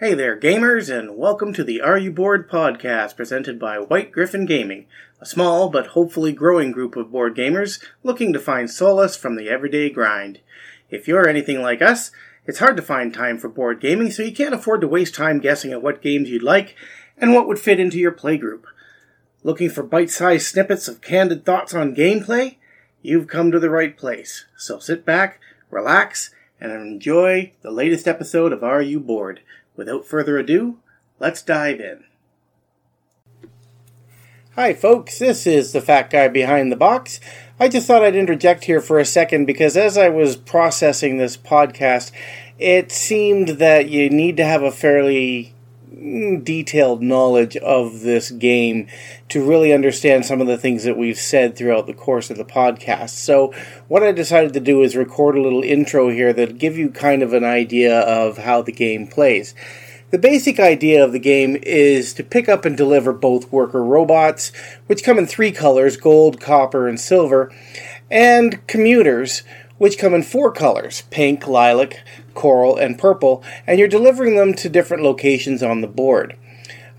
Hey there, gamers, and welcome to the Are You Bored podcast presented by White Griffin Gaming, a small but hopefully growing group of board gamers looking to find solace from the everyday grind. If you're anything like us, it's hard to find time for board gaming, so you can't afford to waste time guessing at what games you'd like and what would fit into your playgroup. Looking for bite sized snippets of candid thoughts on gameplay? You've come to the right place. So sit back, relax, and enjoy the latest episode of Are You Bored? Without further ado, let's dive in. Hi, folks, this is the fat guy behind the box. I just thought I'd interject here for a second because as I was processing this podcast, it seemed that you need to have a fairly detailed knowledge of this game to really understand some of the things that we've said throughout the course of the podcast. So, what I decided to do is record a little intro here that give you kind of an idea of how the game plays. The basic idea of the game is to pick up and deliver both worker robots, which come in three colors gold, copper, and silver, and commuters, which come in four colors pink, lilac, coral, and purple, and you're delivering them to different locations on the board.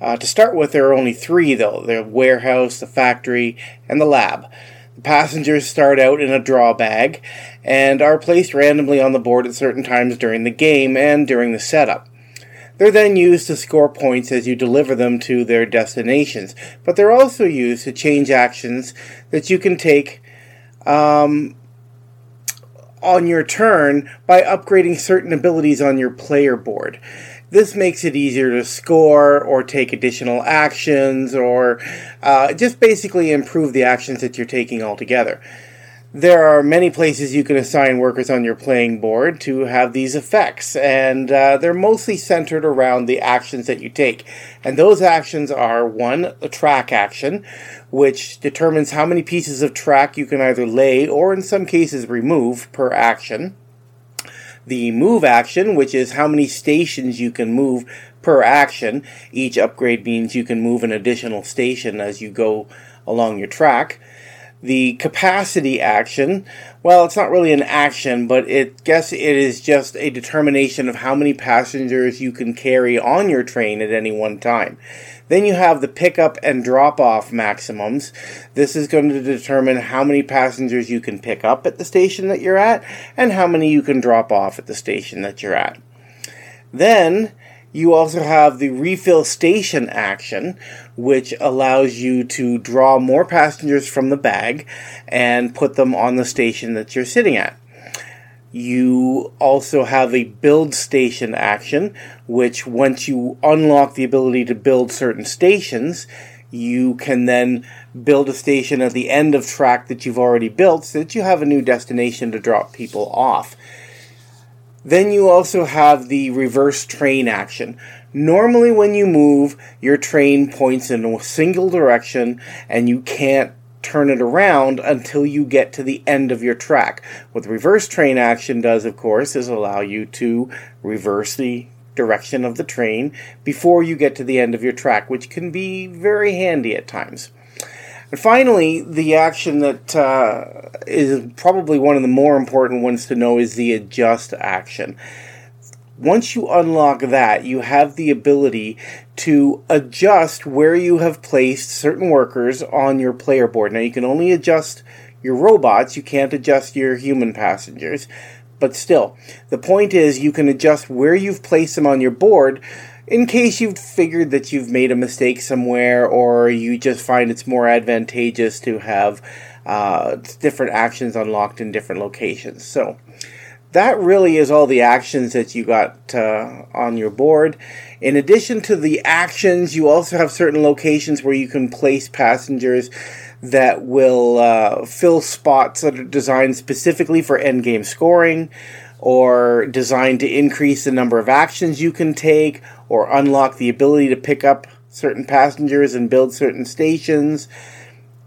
Uh, to start with, there are only three, though the warehouse, the factory, and the lab. The passengers start out in a draw bag and are placed randomly on the board at certain times during the game and during the setup. They're then used to score points as you deliver them to their destinations, but they're also used to change actions that you can take um, on your turn by upgrading certain abilities on your player board. This makes it easier to score or take additional actions or uh, just basically improve the actions that you're taking altogether. There are many places you can assign workers on your playing board to have these effects, and uh, they're mostly centered around the actions that you take. And those actions are one, a track action, which determines how many pieces of track you can either lay or, in some cases, remove per action. The move action, which is how many stations you can move per action. Each upgrade means you can move an additional station as you go along your track the capacity action, well, it's not really an action, but it guess it is just a determination of how many passengers you can carry on your train at any one time. Then you have the pickup and drop off maximums. This is going to determine how many passengers you can pick up at the station that you're at and how many you can drop off at the station that you're at. Then you also have the refill station action, which allows you to draw more passengers from the bag and put them on the station that you're sitting at. You also have a build station action, which once you unlock the ability to build certain stations, you can then build a station at the end of track that you've already built so that you have a new destination to drop people off. Then you also have the reverse train action. Normally, when you move, your train points in a single direction and you can't turn it around until you get to the end of your track. What the reverse train action does, of course, is allow you to reverse the direction of the train before you get to the end of your track, which can be very handy at times. And finally, the action that uh, is probably one of the more important ones to know is the adjust action. Once you unlock that, you have the ability to adjust where you have placed certain workers on your player board. Now, you can only adjust your robots, you can't adjust your human passengers. But still, the point is you can adjust where you've placed them on your board in case you've figured that you've made a mistake somewhere or you just find it's more advantageous to have uh, different actions unlocked in different locations. So that really is all the actions that you got uh, on your board. In addition to the actions, you also have certain locations where you can place passengers that will uh, fill spots that are designed specifically for endgame scoring or designed to increase the number of actions you can take or unlock the ability to pick up certain passengers and build certain stations.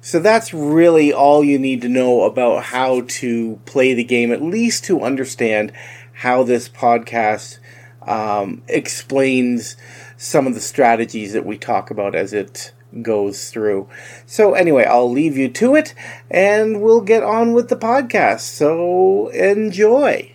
So that's really all you need to know about how to play the game, at least to understand how this podcast um, explains some of the strategies that we talk about as it goes through. So, anyway, I'll leave you to it and we'll get on with the podcast. So, enjoy.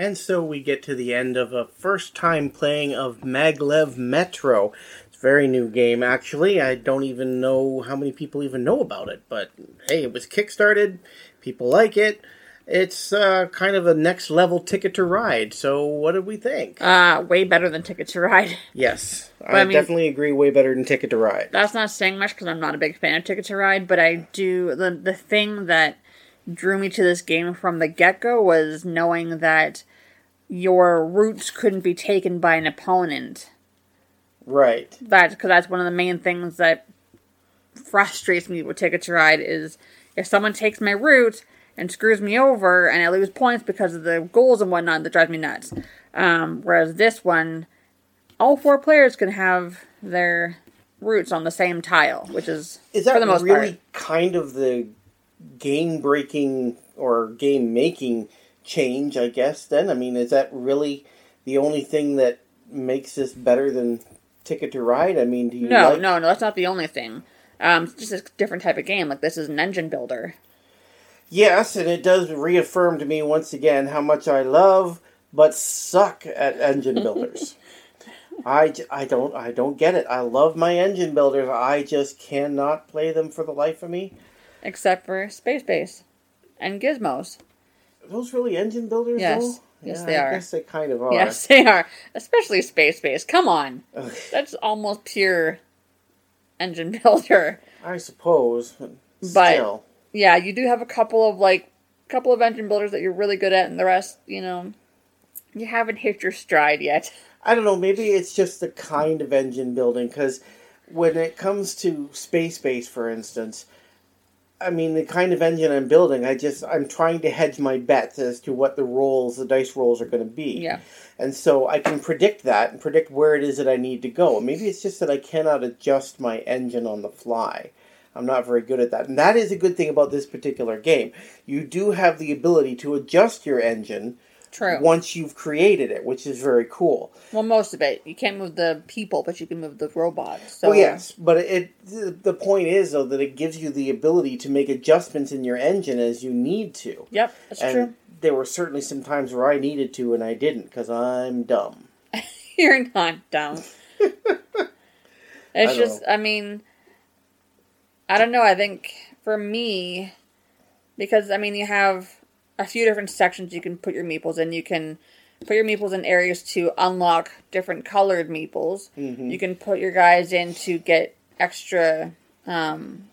And so we get to the end of a first time playing of Maglev Metro. Very new game, actually. I don't even know how many people even know about it, but hey, it was kickstarted. People like it. It's uh, kind of a next level Ticket to Ride. So, what did we think? Uh, way better than Ticket to Ride. Yes, I, I mean- definitely agree. Way better than Ticket to Ride. That's not saying much because I'm not a big fan of Ticket to Ride, but I do the the thing that drew me to this game from the get go was knowing that your routes couldn't be taken by an opponent. Right. That's because that's one of the main things that frustrates me with Ticket to Ride is if someone takes my route and screws me over and I lose points because of the goals and whatnot, that drives me nuts. Um, whereas this one, all four players can have their routes on the same tile, which is, Is that for the most really part. kind of the game breaking or game making change, I guess, then? I mean, is that really the only thing that makes this better than Ticket to Ride? I mean, do you No, like... no, no, that's not the only thing. Um, it's just a different type of game. Like this is an engine builder. Yes, and it does reaffirm to me once again how much I love but suck at engine builders. I, I don't I don't get it. I love my engine builders. I just cannot play them for the life of me. Except for Space Base and Gizmos. Are those really engine builders Yes. though? Yes, Yeah, they I are. guess they kind of are. Yes, they are. Especially Space Base. Come on. Ugh. That's almost pure engine builder. I suppose. But, But- still. Yeah, you do have a couple of like couple of engine builders that you're really good at and the rest, you know, you haven't hit your stride yet. I don't know, maybe it's just the kind of engine building because when it comes to space base, for instance, I mean the kind of engine I'm building, I just I'm trying to hedge my bets as to what the rolls, the dice rolls are going to be. Yeah. And so I can predict that and predict where it is that I need to go. Maybe it's just that I cannot adjust my engine on the fly. I'm not very good at that. And that is a good thing about this particular game. You do have the ability to adjust your engine True. once you've created it, which is very cool. Well, most of it. You can't move the people, but you can move the robots. So Well, yes, but it the, point is though that it gives you the ability to make adjustments in your engine as you need to. Yep, that's and true. there were certainly some times where I needed to and I didn't because I'm dumb. You're not dumb. it's I just, know. I mean, I don't know. I think for me, because I mean, you have a few different sections you can put your meeples in. You can put your meeples in areas to unlock different colored meeples. Mhm. You can put your guys in to get extra um,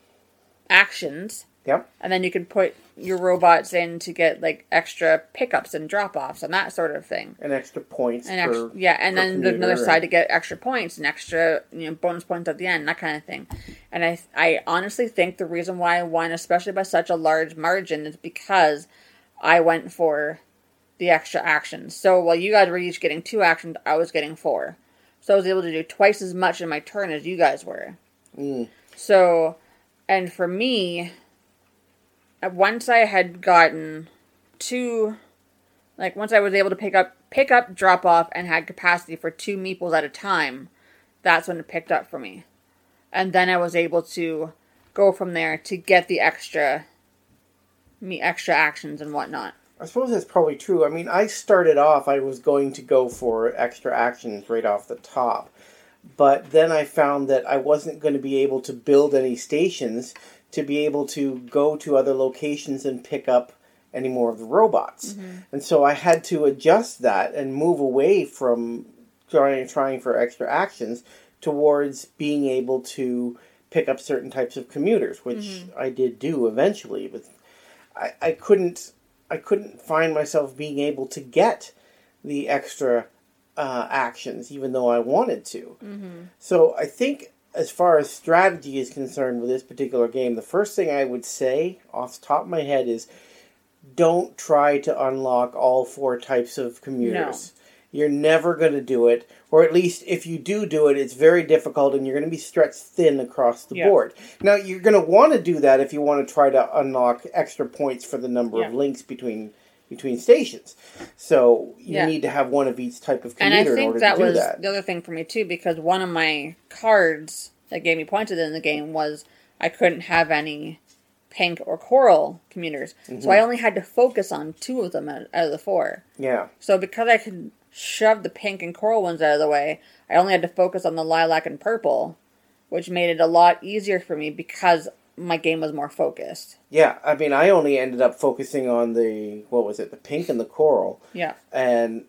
actions. Yep. And then you can put your robots in to get like extra pickups and drop offs and that sort of thing. And extra points And for extra, yeah, and then there's another commuter side and- to get extra points and extra you know bonus points at the end, that kind of thing. And I I honestly think the reason why I won, especially by such a large margin, is because I went for the extra actions. So while you guys were each getting two actions, I was getting four. So I was able to do twice as much in my turn as you guys were. Mm. So, and for me, once I had gotten two, like once I was able to pick up, pick up, drop off, and had capacity for two meeples at a time, that's when it picked up for me, and then I was able to go from there to get the extra, me extra actions and whatnot. I suppose that's probably true. I mean, I started off, I was going to go for extra actions right off the top. But then I found that I wasn't going to be able to build any stations to be able to go to other locations and pick up any more of the robots. Mm-hmm. And so I had to adjust that and move away from trying, trying for extra actions towards being able to pick up certain types of commuters, which mm-hmm. I did do eventually. But I, I couldn't I couldn't find myself being able to get the extra uh, actions, even though I wanted to. So I think, as far as strategy is concerned with this particular game, the first thing I would say off the top of my head is don't try to unlock all four types of commuters. You're never going to do it, or at least if you do do it, it's very difficult and you're going to be stretched thin across the Yeah. board. Now, you're going to want to do that if you want to try to unlock extra points for the number of links between between stations. So you Yeah. need to have one of each type of And I commuter in think order that to do was that. the other thing for me too, because one of my cards that gave me points in the game was I couldn't have any pink or coral commuters. So I mm-hmm. only had to focus on two of them out of the four. Yeah. So because I could shove the pink and coral ones out of the way, I only had to focus on the lilac and purple, which made it a lot easier for me because my game was more focused. Yeah. I mean, I only ended up focusing on the what was it, the pink and the coral, Yeah. and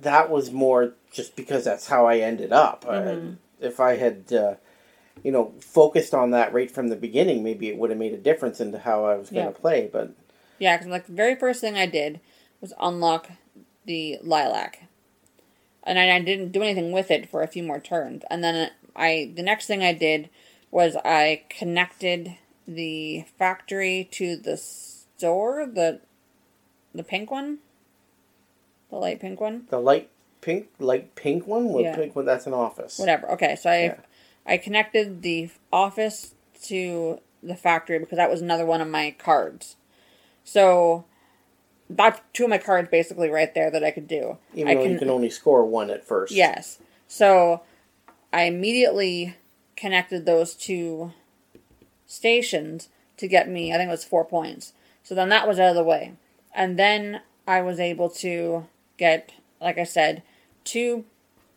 that was more just because that's how I ended up. I, if I had, uh, you know, focused on that right from the beginning, maybe it would have made a difference into how I was going to Yeah. play. But Yeah, because like the very first thing I did was unlock the lilac, and I, I didn't do anything with it for a few more turns. And then I, the next thing I did was I connected the factory to the store, the the pink one, the light pink one. the light pink, light pink one, well, Yeah. pink one that's an office. whatever. Okay, so I Yeah. I connected the office to the factory because that was another one of my cards. So that's two of my cards basically right there that I could do. Even I though you can only score one at first. Yes. So I immediately connected those two stations to get me, I think it was four points. So then that was out of the way. And then I was able to get, like I said, two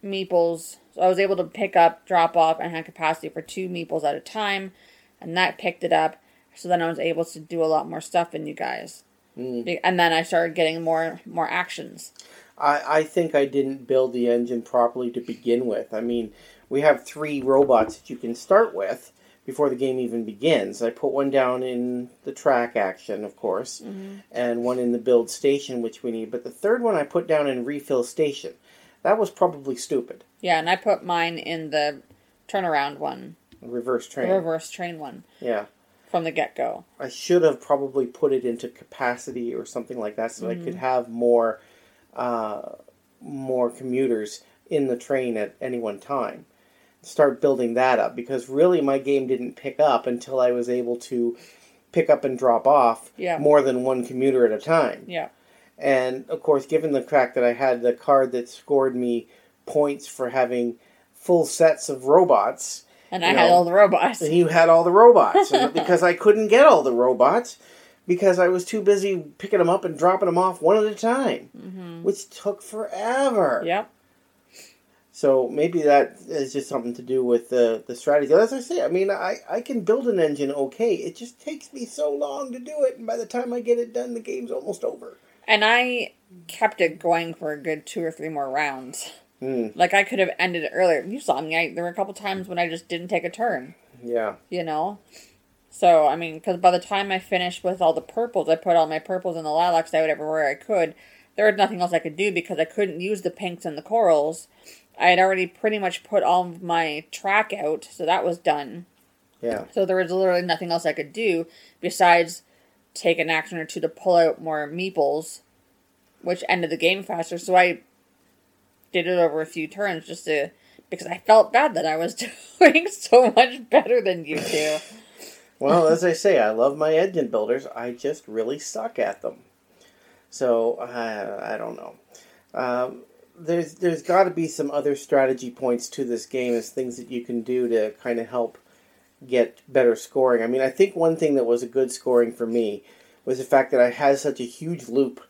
meeples. So I was able to pick up, drop off, and had capacity for two meeples at a time. And that picked it up. So then I was able to do a lot more stuff in you guys. Be- And then I started getting more more actions. I, I think I didn't build the engine properly to begin with. I mean, we have three robots that you can start with before the game even begins. I put one down in the track action, of course, mm-hmm. and one in the build station, which we need. But the third one I put down in refill station. That was probably stupid. Yeah, and I put mine in the turnaround one, Reverse the train. reverse train one Yeah. From the get go. I should have probably put it into capacity or something like that, so I could have more, uh, more commuters in the train at any one time. Start building that up because really my game didn't pick up until I was able to pick up and drop off Yeah. more than one commuter at a time. Yeah. And of course, given the fact that I had the card that scored me points for having full sets of robots, And I You had know, all the robots. and you had all the robots because I couldn't get all the robots because I was too busy picking them up and dropping them off one at a time, mm-hmm. which took forever. Yep. So maybe that is just something to do with the the strategy. As I say, I mean, I I can build an engine okay. It just takes me so long to do it, and by the time I get it done, the game's almost over. And I kept it going for a good two or three more rounds. Hmm. Like I could have ended it earlier. You saw me. I, there were a couple times when I just didn't take a turn. Yeah. You know. So I mean, because by the time I finished with all the purples, I put all my purples and the lilacs out everywhere I could. There was nothing else I could do because I couldn't use the pinks and the corals. I had already pretty much put all of my track out, so that was done. Yeah. So there was literally nothing else I could do besides take an action or two to pull out more meeples, which ended the game faster. So I did it over a few turns just to because I felt bad that I was doing so much better than you two. Well, as I say, I love my engine builders. I just really suck at them. So I I don't know. Um, there's there's got to be some other strategy points to this game as things that you can do to kind of help get better scoring. I mean, I think one thing that was a good scoring for me was the fact that I had such a huge loop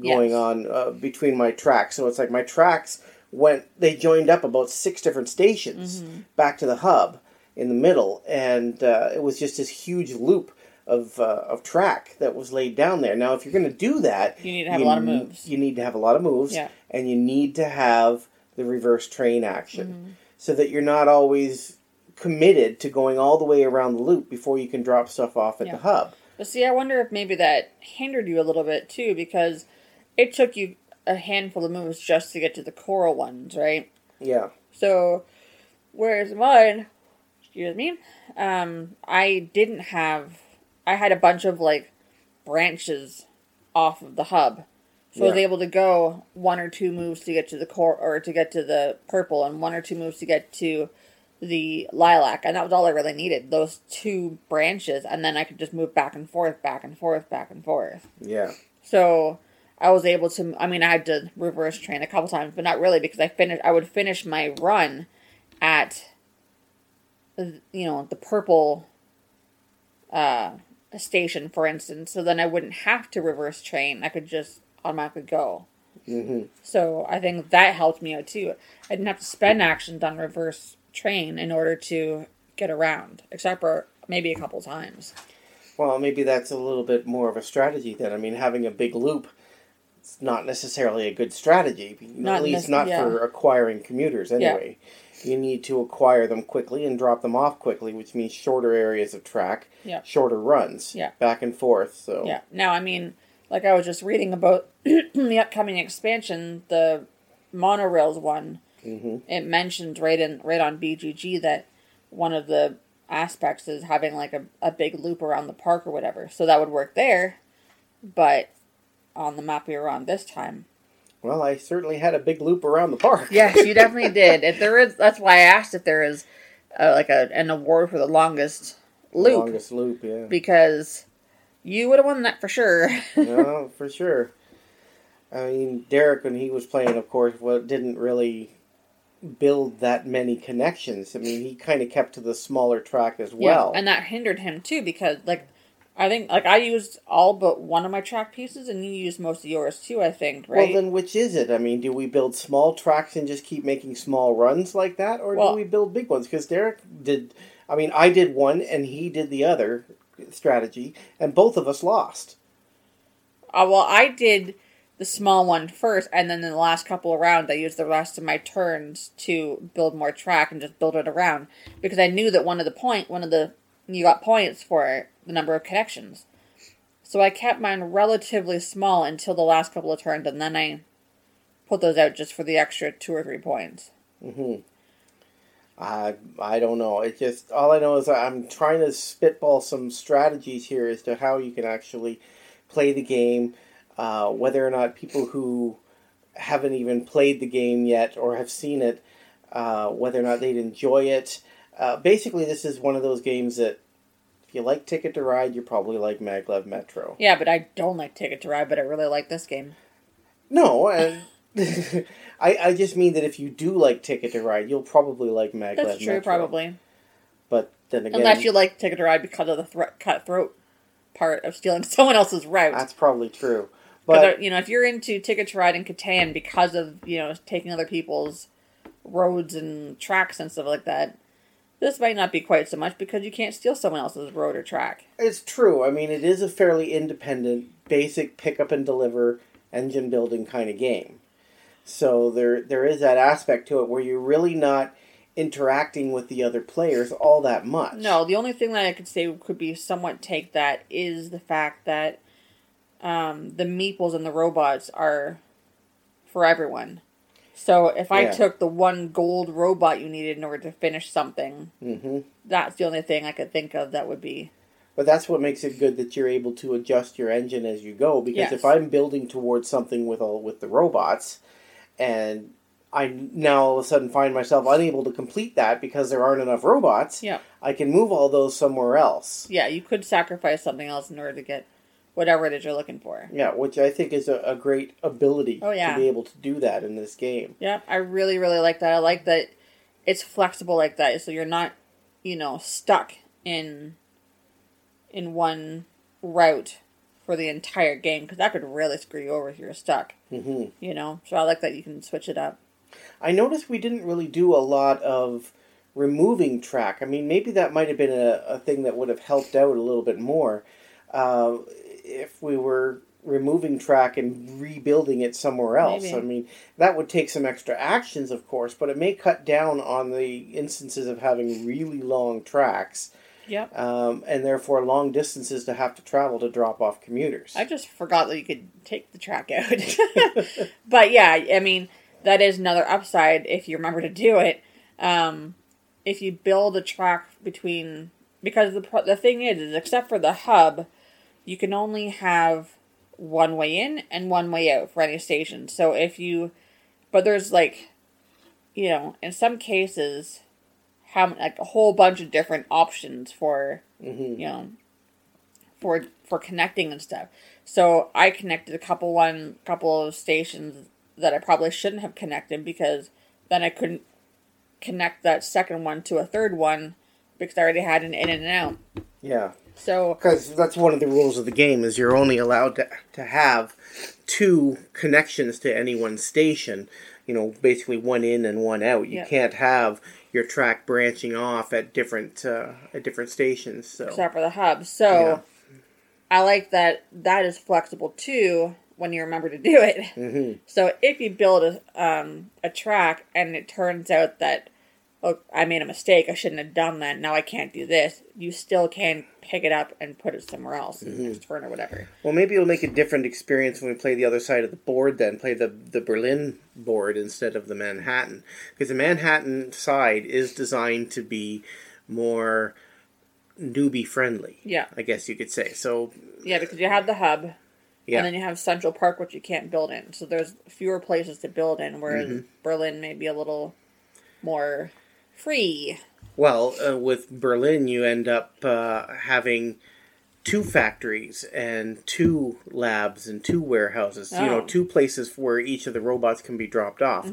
going Yes. on uh, between my tracks. So it's like my tracks went they joined up about six different stations back to the hub in the middle, and uh, it was just this huge loop of uh, of track that was laid down there. Now, if you're going to do that, You need to have a lot of moves. You need to have a lot of moves, Yeah. and you need to have the reverse train action, Mm-hmm. so that you're not always committed to going all the way around the loop before you can drop stuff off at Yeah. the hub. But see, I wonder if maybe that hindered you a little bit too because it took you a handful of moves just to get to the coral ones, right? Yeah, So, whereas mine, excuse me, um, I didn't have, I had a bunch of like branches off of the hub. So I was able to go one or two moves to get to the core or to get to the purple and one or two moves to get to the lilac. And that was all I really needed, those two branches. And then I could just move back and forth, back and forth, back and forth. yeah, So I was able to. I mean, I had to reverse train a couple times, but not really because I finished. I would finish my run at, you know, the purple, uh, station, for instance, so then I wouldn't have to reverse train. I could just automatically go. hmm So I think that helped me out too. I didn't have to spend actions on reverse train in order to get around, except for maybe a couple times. Well, maybe that's a little bit more of a strategy then. I mean, having a big loop, it's not necessarily a good strategy. Not at least not yeah. for acquiring commuters anyway. You need to acquire them quickly and drop them off quickly, which means shorter areas of track, Yeah. shorter runs, Yeah. back and forth. So Yeah. Now, I mean, like I was just reading about the upcoming expansion, the monorails one. hmm It mentioned right in right on BGG that one of the aspects is having like a, a big loop around the park or whatever. So that would work there, but on the map we were on this time. Well, I certainly had a big loop around the park. Yes, you definitely did. If there is, that's why I asked if there is uh, like a an award for the longest loop Longest loop, yeah. because you would have won that for sure. no, for sure. I mean, Derek, when he was playing, of course, well, didn't really build that many connections. I mean, he kind of kept to the smaller track as well. yeah, and that hindered him too because like I think like I used all but one of my track pieces and you used most of yours too. I think right. Well, then which is it? I mean, do we build small tracks and just keep making small runs like that, or Well- do we build big ones? Because Derek did. I mean, I did one and he did the other strategy, and both of us lost. Uh, well, I did the small one first, and then in the last couple of rounds, I used the rest of my turns to build more track and just build it around because I knew that one of the point, one of the you got points for the number of connections. So I kept mine relatively small until the last couple of turns, and then I put those out just for the extra two or three points. hmm I I don't know. It just all I know is I'm trying to spitball some strategies here as to how you can actually play the game, uh, whether or not people who haven't even played the game yet or have seen it, uh, whether or not they'd enjoy it. Uh, basically, this is one of those games that you like Ticket to Ride, you probably like Maglev Metro. Yeah, but I don't like Ticket to Ride, but I really like this game. No, and I I just mean that if you do like Ticket to Ride, you'll probably like Maglev Metro. That's true, Metro. probably. But then again, Unless you like Ticket to Ride because of the thro- cutthroat part of stealing someone else's route. That's probably true. But But you know, if you're into Ticket to Ride and Catan because of you know taking other people's roads and tracks and stuff like that, this might not be quite so much because you can't steal someone else's road or track. it's true. I mean, it is a fairly independent, basic pick up and deliver engine building kind of game. So there there is that aspect to it where you're really not interacting with the other players all that much. No, the only thing that I could say could be somewhat take that is the fact that um, the meeples and the robots are for everyone. So if I Yeah. took the one gold robot you needed in order to finish something, hmm that's the only thing I could think of that would be But that's what makes it good that you're able to adjust your engine as you go. Because Yes. if I'm building towards something with all with the robots, and I now all of a sudden find myself unable to complete that because there aren't enough robots, yeah. I can move all those somewhere else. Yeah, you could sacrifice something else in order to get whatever it is you're looking for. Yeah, which I think is a, a great ability Oh, yeah. to be able to do that in this game. Yeah, I really, really like that. I like that it's flexible like that, so you're not, you know, stuck in in one route for the entire game because that could really screw you over if you're stuck. hmm You know, so I like that you can switch it up. I noticed we didn't really do a lot of removing track. I mean, maybe that might have been a, a thing that would have helped out a little bit more uh, if we were removing track and rebuilding it somewhere else. Maybe. I mean, that would take some extra actions, of course, but it may cut down on the instances of having really long tracks Yep. um, and therefore long distances to have to travel to drop off commuters. I just forgot that you could take the track out. but yeah, I mean, that is another upside if you remember to do it. Um, if you build a track between, because the the thing is, is except for the hub, you can only have one way in and one way out for any station. So if you, but there's like, you know, in some cases, have like a whole bunch of different options for hmm you know for for connecting and stuff so i connected a couple one couple of stations that i probably shouldn't have connected because then i couldn't connect that second one to a third one because i already had an in and an out Yeah. So Because that's one of the rules of the game is you're only allowed to, to have two connections to any one station. You know, basically one in and one out. You Yeah. can't have your track branching off at different uh, at different stations. So except for the hub. So Yeah. I like that that is flexible too when you remember to do it. hmm So if you build a um, a track and it turns out that oh I made a mistake, I shouldn't have done that. Now I can't do this. You still can pick it up and put it somewhere else, Mm-hmm. next turn or whatever. Well, maybe it'll make a different experience when we play the other side of the board. Then play the the Berlin board instead of the Manhattan, because the Manhattan side is designed to be more newbie friendly. Yeah. I guess you could say. So Yeah, because you have the hub. yeah, And then you have Central Park, which you can't build in. So there's fewer places to build in, whereas Mm-hmm. Berlin may be a little more free. Well, uh, with Berlin, you end up uh, having two factories and two labs and two warehouses. You know, Oh. two places where each of the robots can be dropped off.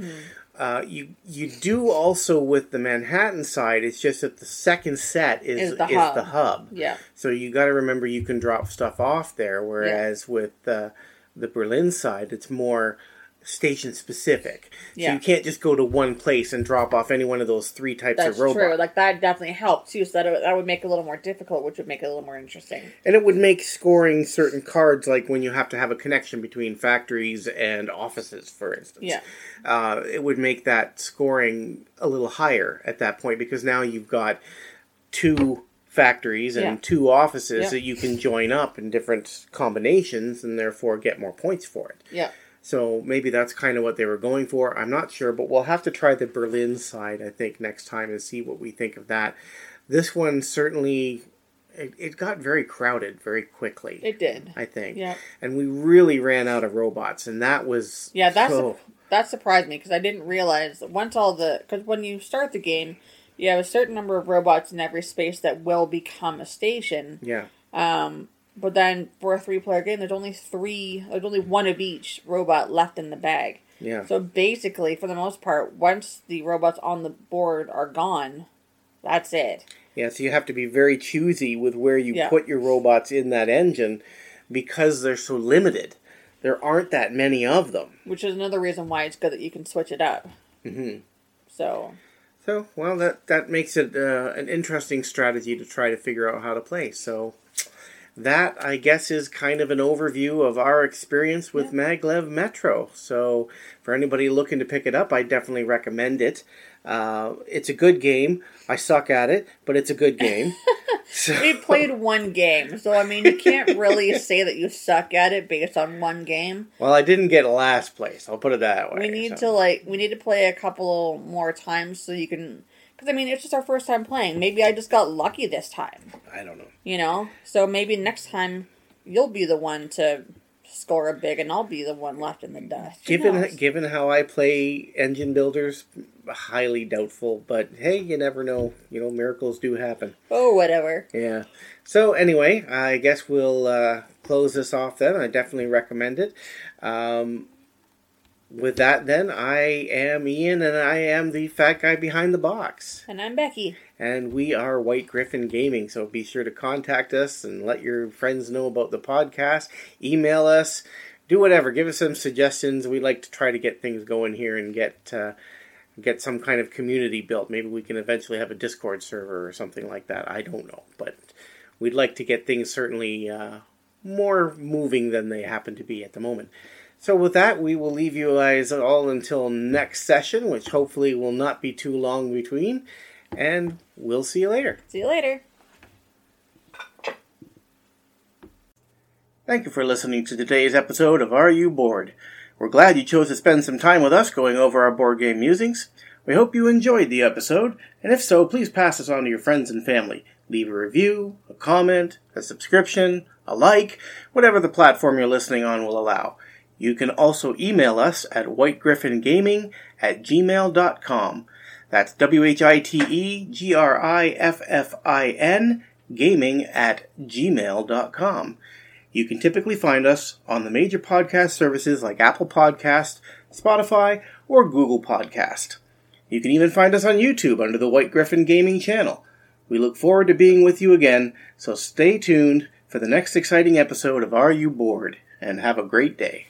Uh, you you do also with the Manhattan side. It's just that the second set is Is is the the, hub. hub. Yeah. So you got to remember you can drop stuff off there. Whereas with uh, the Berlin side, it's more station specific. So you can't just go to one place and drop off any one of those three types That's of robots. true. Like that definitely helped too. So that that would make it a little more difficult, which would make it a little more interesting. And it would make scoring certain cards, like when you have to have a connection between factories and offices, for instance. Yeah. Uh, it would make that scoring a little higher at that point because now you've got two factories and Yeah. two offices Yeah. that you can join up in different combinations and therefore get more points for it. Yeah. So maybe that's kind of what they were going for. I'm not sure, but we'll have to try the Berlin side, I think, next time and see what we think of that. This one certainly, it, it got very crowded very quickly. It did. I think. Yeah. And we really ran out of robots, and that was Yeah, that's so- that surprised me because I didn't realize that once all the because when you start the game, you have a certain number of robots in every space that will become a station. yeah. Um, but then for a three-player game, there's only three. There's only one of each robot left in the bag. Yeah. So basically, for the most part, once the robots on the board are gone, that's it. Yeah, so you have to be very choosy with where you Yeah. put your robots in that engine because they're so limited. There aren't that many of them. Which is another reason why it's good that you can switch it up. Mm-hmm. So So, well, that that makes it uh, an interesting strategy to try to figure out how to play. So, that I guess is kind of an overview of our experience with Maglev Metro. So, for anybody looking to pick it up, I definitely recommend it. Uh, it's a good game. I suck at it, but it's a good game. So- we played one game, so I mean, you can't really say that you suck at it based on one game. Well, I didn't get last place. I'll put it that way. We need so. to like we need to play a couple more times so you can because I mean it's just our first time playing. Maybe I just got lucky this time, I don't know. you know. So maybe next time you'll be the one to score a big, and I'll be the one left in the dust. Who Given knows? given how I play engine builders, highly doubtful. But hey, you never know. You know, miracles do happen. oh whatever. Yeah. So anyway, I guess we'll uh, close this off then. I definitely recommend it. Um, with that, then I am Ian, and I am the fat guy behind the box. And I'm Becky. and we are White Griffin Gaming. So be sure to contact us and let your friends know about the podcast. Email us, do whatever. Give us some suggestions. We'd like to try to get things going here and get uh, get some kind of community built. Maybe we can eventually have a Discord server or something like that. I don't know, but we'd like to get things certainly uh, more moving than they happen to be at the moment. So with that, we will leave you guys all until next session, which hopefully will not be too long between. And we'll see you later. See you later. Thank you for listening to today's episode of Are You Bored? We're glad you chose to spend some time with us going over our board game musings. We hope you enjoyed the episode, and if so, please pass us on to your friends and family. Leave a review, a comment, a subscription, a like, whatever the platform you're listening on will allow. You can also email us at whitegriffingaming at gmail.com. That's W H I T E G R I F F I N gaming at gmail.com. You can typically find us on the major podcast services like Apple Podcast, Spotify, or Google Podcast. You can even find us on YouTube under the White Griffin Gaming channel. We look forward to being with you again, so stay tuned for the next exciting episode of Are You Bored? And have a great day.